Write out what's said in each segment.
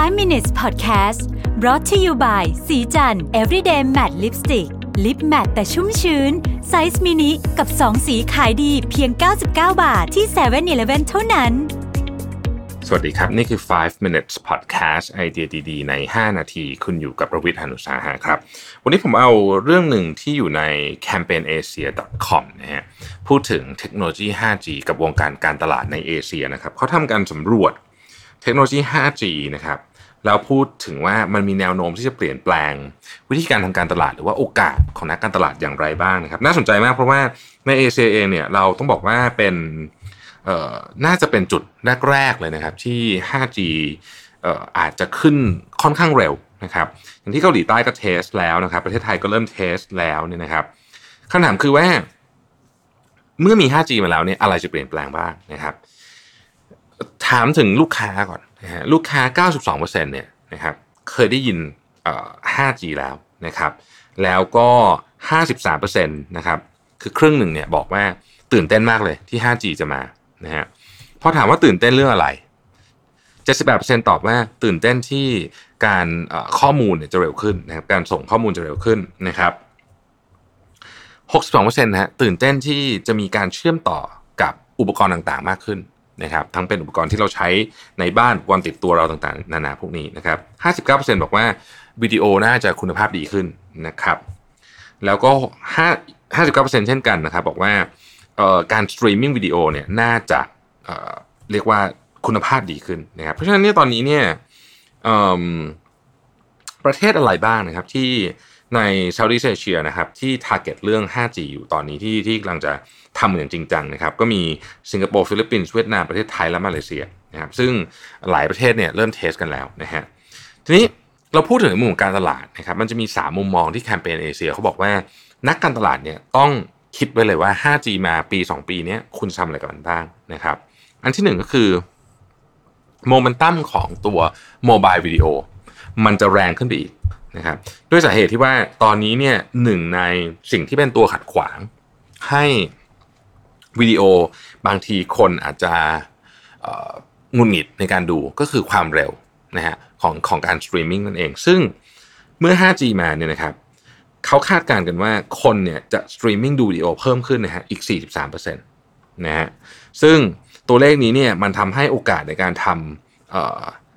5 minutes podcast brought to you by ศรีจันทร์ everyday matte lipstick lip matte แต่ชุ่มชื้น ไซส์มินิกับ 2 สีขายดีเพียง 99 บาทที่7 e เ e ่ e อเท่านั้น สวัสดีครับ นี่คือ 5 minutes podcast ไอเดียดีๆ ใน 5 นาที คุณอยู่กับประวิทย์หานุสาหะครับ วันนี้ผมเอาเรื่องหนึ่งที่อยู่ใน campaignAsia.com นะฮะ พูดถึงเทคโนโลยี 5G กับวงการการตลาดในเอเชียนะครับเขาทำการสำรวจเทคโนโลยี 5G นะครับ แล้วพูดถึงว่ามันมีแนวโน้มที่จะเปลี่ยนแปลง วิธีการทำการตลาดหรือว่าโอกาสของนักการตลาดอย่างไรบ้างนะครับน่าสนใจมากเพราะว่าในเอเชียเองเนี่ยเราต้องบอกว่าเป็นน่าจะเป็นจุดแรกๆเลยนะครับที่ 5G เอ่ออาจจะขึ้นค่อนข้างเร็วนะครับอย่างที่เกาหลีใต้ก็เทสแล้วนะครับประเทศไทยก็เริ่มเทสแล้วเนี่ยนะครับคำถามคือว่า เมื่อมี 5G มาแล้วเนี่ยอะไรจะเปลี่ยนแปลงบ้างนะครับ ถามถึงลูกค้าก่อน นะฮะลูกค้า 92%เนี่ยนะครับเคยได้ยิน 5G แล้วนะครับแล้วก็ 53%นะครับคือครึ่งหนึ่งเนี่ยบอกว่าตื่นเต้นมากเลยที่ 5G จะมานะฮะพอถามว่าตื่นเต้นเรื่องอะไร 78%ตอบว่าตื่นเต้นที่การข้อมูลเนี่ยจะเร็วขึ้นนะครับการส่งข้อมูลจะเร็วขึ้นนะครับ62%นะฮะตื่นเต้นที่จะมีการเชื่อมต่อกับอุปกรณ์ต่างๆ มากขึ้น นะครับทั้งเป็นอุปกรณ์ที่เราใช้ในบ้านอุปกรณ์ติดตัวเราต่างๆ นานาพวกนี้นะครับ59%บอกว่าวิดีโอน่าจะคุณภาพดีขึ้นนะครับ แล้วก็5 59%เช่นกันนะครับ บอกว่าการสตรีมมิ่งวิดีโอเนี่ยน่าจะเเรียกว่าคุณภาพดีขึ้นนะครับ เพราะฉะนั้นเนี่ยตอนนี้เนี่ยประเทศอะไรบ้างนะครับที่ ใน Southeast Asia นะครับที่ target เรื่อง 5G อยู่ตอนนี้ที่ที่กำลังจะทำอย่างจริงจังนะครับก็มีสิงคโปร์ฟิลิปปินส์เวียดนามประเทศไทยและมาเลเซียนะครับซึ่งหลายประเทศเนี่ยเริ่ม test กันแล้วนะฮะทีนี้เราพูดถึงมุมการตลาดนะครับมันจะมี 3 มุมมองที่ Campaign Asia เขาบอกว่านักการตลาดเนี่ยต้องคิดไว้เลยว่า 5G มาปี 2 ปีนี้คุณทำอะไรกับมันบ้างนะครับ อันที่หนึ่งก็คือโมเมนตัมของตัว mobile video มันจะแรงขึ้นไปอีก นะครับด้วยสาเหตุที่ว่าตอนนี้เนี่ยหนึ่งในสิ่งที่เป็นตัวขัดขวาง ให้วิดีโอบางทีคนอาจจะหงุดหงิดในการดูก็คือความเร็วนะฮะของของการสตรีมมิ่งนั่นเอง ซึ่งเมื่อ 5G มาเนี่ยนะครับเขาคาดการณ์กันว่าคนเนี่ยจะสตรีมมิ่งดูวิดีโอเพิ่มขึ้นนะฮะอีก 43%นะฮะซึ่งตัวเลขนี้เนี่ยมันทำให้โอกาสในการทำ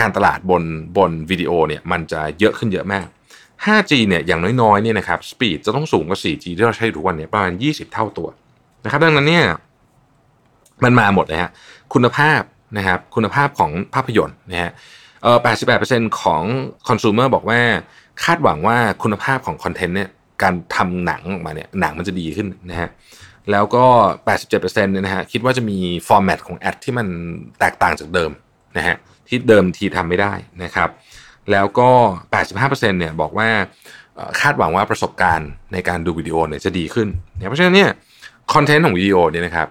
การตลาดบนบนวิดีโอเนี่ยมันจะเยอะขึ้นเยอะมาก 5G เนี่ยอย่างน้อยๆเนี่ยนะครับสปีดจะต้องสูงกว่า 4G ที่เราใช้ทุกวันเนี่ยประมาณ 20 เท่าตัวนะครับดังนั้นเนี่ยมันมาหมดเลยฮะคุณภาพนะครับคุณภาพของภาพยนตร์นะฮะเออ88%ของคอน sumer บอกว่าคาดหวังว่าคุณภาพของคอนเทนต์เนี่ยการทำหนังออกมาเนี่ยหนังมันจะดีขึ้นนะฮะแล้วก็ 87%เนี่ยนะฮะคิดว่าจะมี format ของ ad ที่มันแตกต่างจากเดิม นะฮะที่เดิมทีทำไม่ได้นะครับ แล้วก็ 85%เนี่ยบอกว่าคาดหวังว่าประสบการณ์ในการดูวิดีโอเนี่ยจะดีขึ้นเพราะฉะนั้นเนี่ยคอนเทนต์ของวิดีโอเนี่ยนะครับ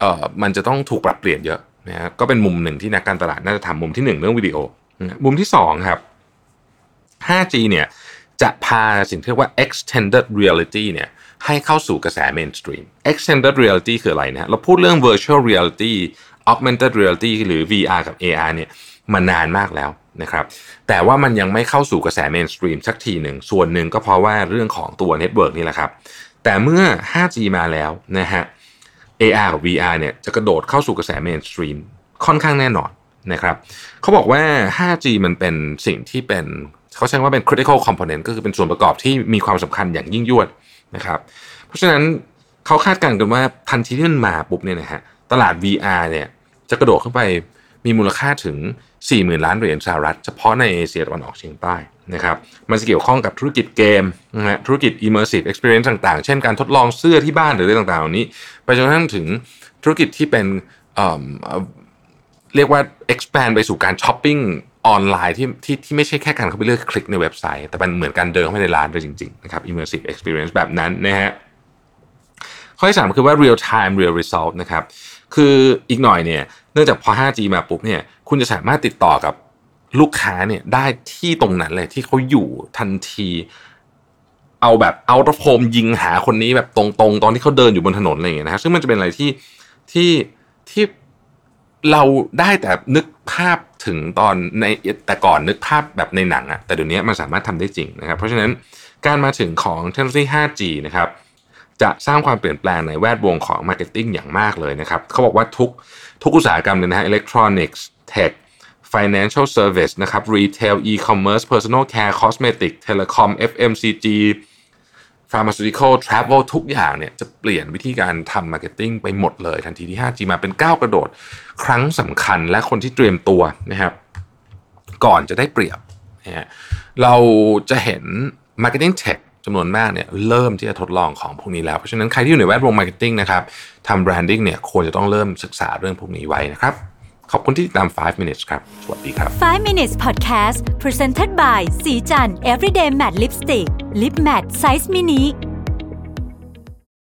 เอ่อมันจะต้องถูกปรับเปลี่ยนเยอะนะครับก็เป็นมุมหนึ่งที่นักการตลาดน่าจะทำมุมที่ 1 เรื่องวิดีโอ มุมที่ 2 ครับ 5G เนี่ยจะพาสิ่งที่เรียกว่า extended reality เนี่ย ให้เข้าสู่กระแส mainstream extended reality คืออะไรนะเราพูดเรื่อง virtual reality augmented reality หรือ VR กับ AR เนี่ยมานานมากแล้วนะครับ แต่ว่ามันยังไม่เข้าสู่กระแส mainstream สักทีหนึ่ง ส่วนหนึ่งก็เพราะว่าเรื่องของตัว network นี่แหละครับ แต่เมื่อ 5G มาแล้วนะฮะ AR กับ VR เนี่ยจะกระโดดเข้าสู่กระแส mainstream ค่อนข้างแน่นอนนะครับเขาบอกว่า 5G มันเป็นสิ่งที่เป็นเขาใช้ว่าเป็น critical component ก็คือเป็นส่วนประกอบที่มีความสำคัญอย่างยิ่งยวด นะครับ เพราะฉะนั้นเขาคาดการณ์กันว่าทันทีที่มันมาปุ๊บเนี่ยนะฮะตลาด VR เนี่ยจะกระโดดเข้าไปมีมูลค่าถึง 40,000 ล้านเหรียญสหรัฐ เฉพาะในเอเชียตะวันออกเฉียงใต้นะครับมันจะเกี่ยวข้องกับธุรกิจเกมนะฮะธุรกิจ immersive experience ต่างๆ เช่นการทดลองเสื้อที่บ้านหรืออะไรต่างๆเหล่านี้ ไปจนกระทั่งถึงธุรกิจที่เป็น เรียกว่า expand ไปสู่การช้อปปิ้งออนไลน์ที่ที่ที่ไม่ใช่แค่การเข้าไปเลือกคลิกในเว็บไซต์ แต่เป็นเหมือนการเดินเข้าไปในร้านเลยจริงๆนะครับ immersive experience แบบนั้นนะฮะข้อที่สามคือว่า real time real result นะครับคืออีกหน่อยเนี่ยเนื่องจากพอ 5G มาปุ๊บเนี่ยคุณจะสามารถติดต่อกับลูกค้าเนี่ยได้ที่ตรงนั้นเลยที่เขาอยู่ทันที เอาแบบเอาตะโพมยิงหาคนนี้แบบตรงๆ ตอนที่เขาเดินอยู่บนถนนอะไรอย่างเงี้ยนะซึ่งมันจะเป็นอะไรที่ที่ที่ เราได้แต่นึกภาพถึงตอนในแต่ก่อนนึกภาพแบบในหนังอะแต่เดี๋ยวนี้มันสามารถทำได้จริงนะครับ เพราะฉะนั้นการมาถึงของเทคโนโลยี 5G นะครับจะสร้างความเปลี่ยนแปลงในแวดวงของ marketing อย่างมากเลยนะครับเขาบอกว่าทุกทุกอุตสาหกรรมเลยนะฮะอิเล็กทรอนิกส์ tech financial service นะครับ retail e-commerce personal care cosmetic telecom FMCG pharmaceutical travel ทุกอย่างเนี่ยจะเปลี่ยนวิธีการทำ marketing ไปหมดเลย ทันทีที่ 5G มาเป็นก้าวกระโดด ครั้งสำคัญและคนที่เตรียมตัวนะครับก่อนจะได้เปรียบนะฮะเราจะเห็น Marketing Tech จำนวนมากเนี่ยเริ่มที่จะทดลองของพวกนี้แล้ว เพราะฉะนั้นใครที่อยู่ในแวดวง Marketing นะครับทำ Branding เนี่ยควรจะต้องเริ่มศึกษาเรื่องพวกนี้ไว้นะครับ ขอบคุณที่ติดตาม 5 minutes ครับ สวัสดีครับ 5 minutes podcast presented by ศรีจันทร์ everyday matte lipstick lip matte size mini